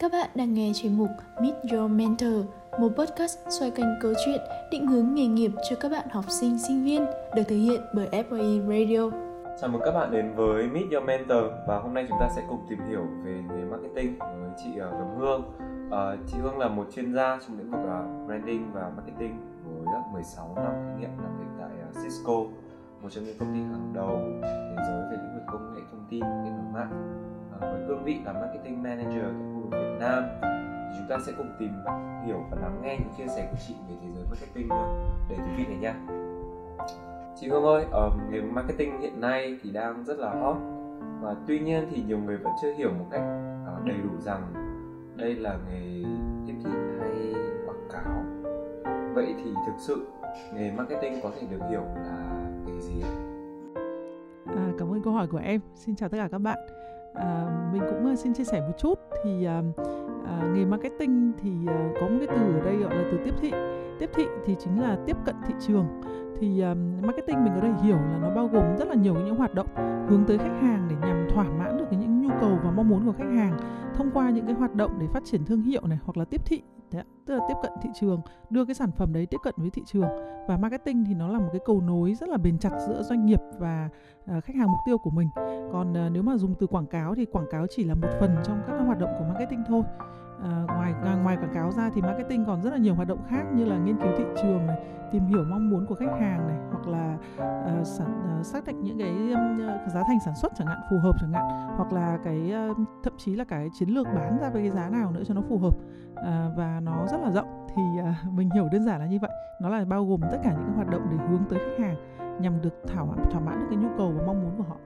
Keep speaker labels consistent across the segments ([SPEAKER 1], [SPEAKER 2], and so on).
[SPEAKER 1] Các bạn đang nghe chuyên mục Meet Your Mentor, một podcast xoay quanh câu chuyện định hướng nghề nghiệp cho các bạn học sinh, sinh viên được thực hiện bởi FOE Radio.
[SPEAKER 2] Chào mừng các bạn đến với Meet Your Mentor và hôm nay chúng ta sẽ cùng tìm hiểu về nghề marketing với chị ờ, uh, Gấm Hương. Ờ, chị Hương là một chuyên gia trong lĩnh vực ờ, branding và marketing với 16 năm kinh nghiệm làm việc tại Cisco, một trong những công ty hàng đầu thế giới về lĩnh vực công nghệ thông tin kết nối mạng. à, với cương vị là marketing manager tại khu vực Việt Nam. Thì chúng ta sẽ cùng tìm hiểu và lắng nghe những chia sẻ của chị về thế giới marketing nữa để thú vị này nha chị Hương ơi um, nghề marketing hiện nay thì đang rất là hot. Và tuy nhiên thì nhiều người vẫn chưa hiểu một cách uh, đầy đủ rằng đây là nghề tiếp thị hay quảng cáo. Vậy thì thực sự nghề marketing có thể được hiểu là nghề gì
[SPEAKER 3] À, cảm ơn câu hỏi của em. Xin chào tất cả các bạn. À, mình cũng ờ, xin chia sẻ một chút thì à, à, nghề marketing thì à, có một cái từ ở đây gọi là từ tiếp thị. Tiếp thị thì chính là tiếp cận thị trường. Thì um, marketing mình có thể hiểu là nó bao gồm rất là nhiều những hoạt động hướng tới khách hàng để nhằm thỏa mãn được những nhu cầu và mong muốn của khách hàng thông qua những cái hoạt động để phát triển thương hiệu này hoặc là tiếp thị Đấy, tức là tiếp cận thị trường đưa cái sản phẩm đấy tiếp cận với thị trường. Và marketing thì nó là một cái cầu nối rất là bền chặt giữa doanh nghiệp và uh, khách hàng mục tiêu của mình. Còn uh, nếu mà dùng từ quảng cáo thì quảng cáo chỉ là một phần trong các hoạt động của marketing thôi. À, ngoài ngoài quảng cáo ra thì marketing còn rất là nhiều hoạt động khác như là nghiên cứu thị trường này, tìm hiểu mong muốn của khách hàng này hoặc là uh, sản, uh, xác định những cái um, giá thành sản xuất chẳng hạn phù hợp chẳng hạn hoặc là cái uh, thậm chí là cái chiến lược bán ra với cái giá nào nữa cho nó phù hợp. Uh, và nó rất là rộng. Thì uh, mình hiểu đơn giản là như vậy. Nó là bao gồm tất cả những cái hoạt động để hướng tới khách hàng nhằm được thỏa mãn thỏa mãn được cái nhu cầu và mong muốn của họ.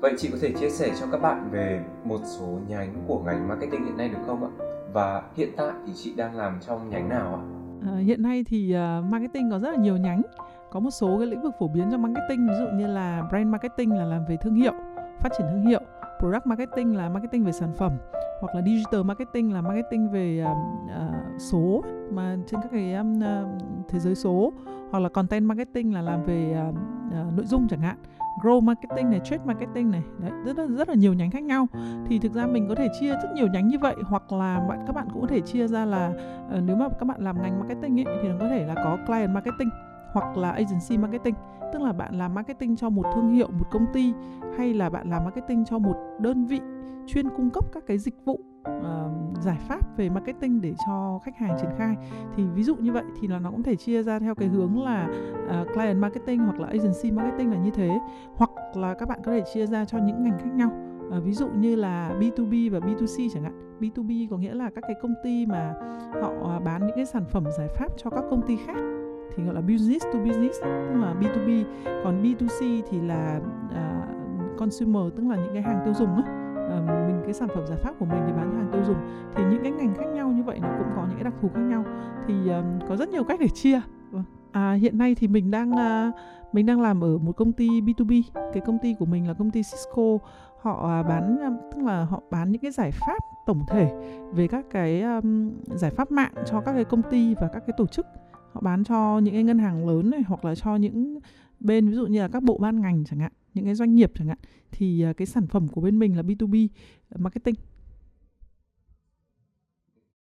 [SPEAKER 2] Vậy chị có thể chia sẻ cho các bạn về một số nhánh của ngành marketing hiện nay được không ạ? Và hiện tại thì chị đang làm trong nhánh nào ạ?
[SPEAKER 3] À, hiện nay thì uh, marketing có rất là nhiều nhánh. Có một số cái lĩnh vực phổ biến trong marketing ví dụ như là brand marketing là làm về thương hiệu, phát triển thương hiệu, product marketing là marketing về sản phẩm hoặc là digital marketing là marketing về uh, uh, số mà trên các cái um, uh, thế giới số hoặc là content marketing là làm về uh, uh, nội dung chẳng hạn grow marketing này, trade marketing này, đấy rất là rất là nhiều nhánh khác nhau. Thì thực ra mình có thể chia rất nhiều nhánh như vậy hoặc là bạn các bạn cũng có thể chia ra là uh, nếu mà các bạn làm ngành marketing ấy, thì nó có thể là có client marketing hoặc là agency marketing tức là bạn làm marketing cho một thương hiệu một công ty hay là bạn làm marketing cho một đơn vị chuyên cung cấp các cái dịch vụ uh, giải pháp về marketing để cho khách hàng triển khai. Thì ví dụ như vậy thì là nó cũng thể chia ra theo cái hướng là uh, client marketing hoặc là agency marketing là như thế. Hoặc là các bạn có thể chia ra cho những ngành khác nhau. Uh, ví dụ như là B2B và B2C chẳng hạn. B2B có nghĩa là các cái công ty mà họ à, bán những cái sản phẩm giải pháp cho các công ty khác. Thì gọi là business to business tức là B2B còn B2C thì là uh, consumer tức là những cái hàng tiêu dùng á uh, mình cái sản phẩm giải pháp của mình để bán cho hàng tiêu dùng thì những cái ngành khác nhau như vậy nó cũng có những cái đặc thù khác nhau. Thì uh, có rất nhiều cách để chia. Vâng. À, hiện nay thì mình đang uh, mình đang làm ở một công ty B2B cái công ty của mình là công ty Cisco. Họ à, bán tức là họ bán những cái giải pháp tổng thể về các cái um, giải pháp mạng cho các cái công ty và các cái tổ chức. Họ bán cho những cái ngân hàng lớn này hoặc là cho những bên ví dụ như là các bộ ban ngành chẳng hạn những cái doanh nghiệp chẳng hạn, thì à, cái sản phẩm của bên mình là B2B à, marketing.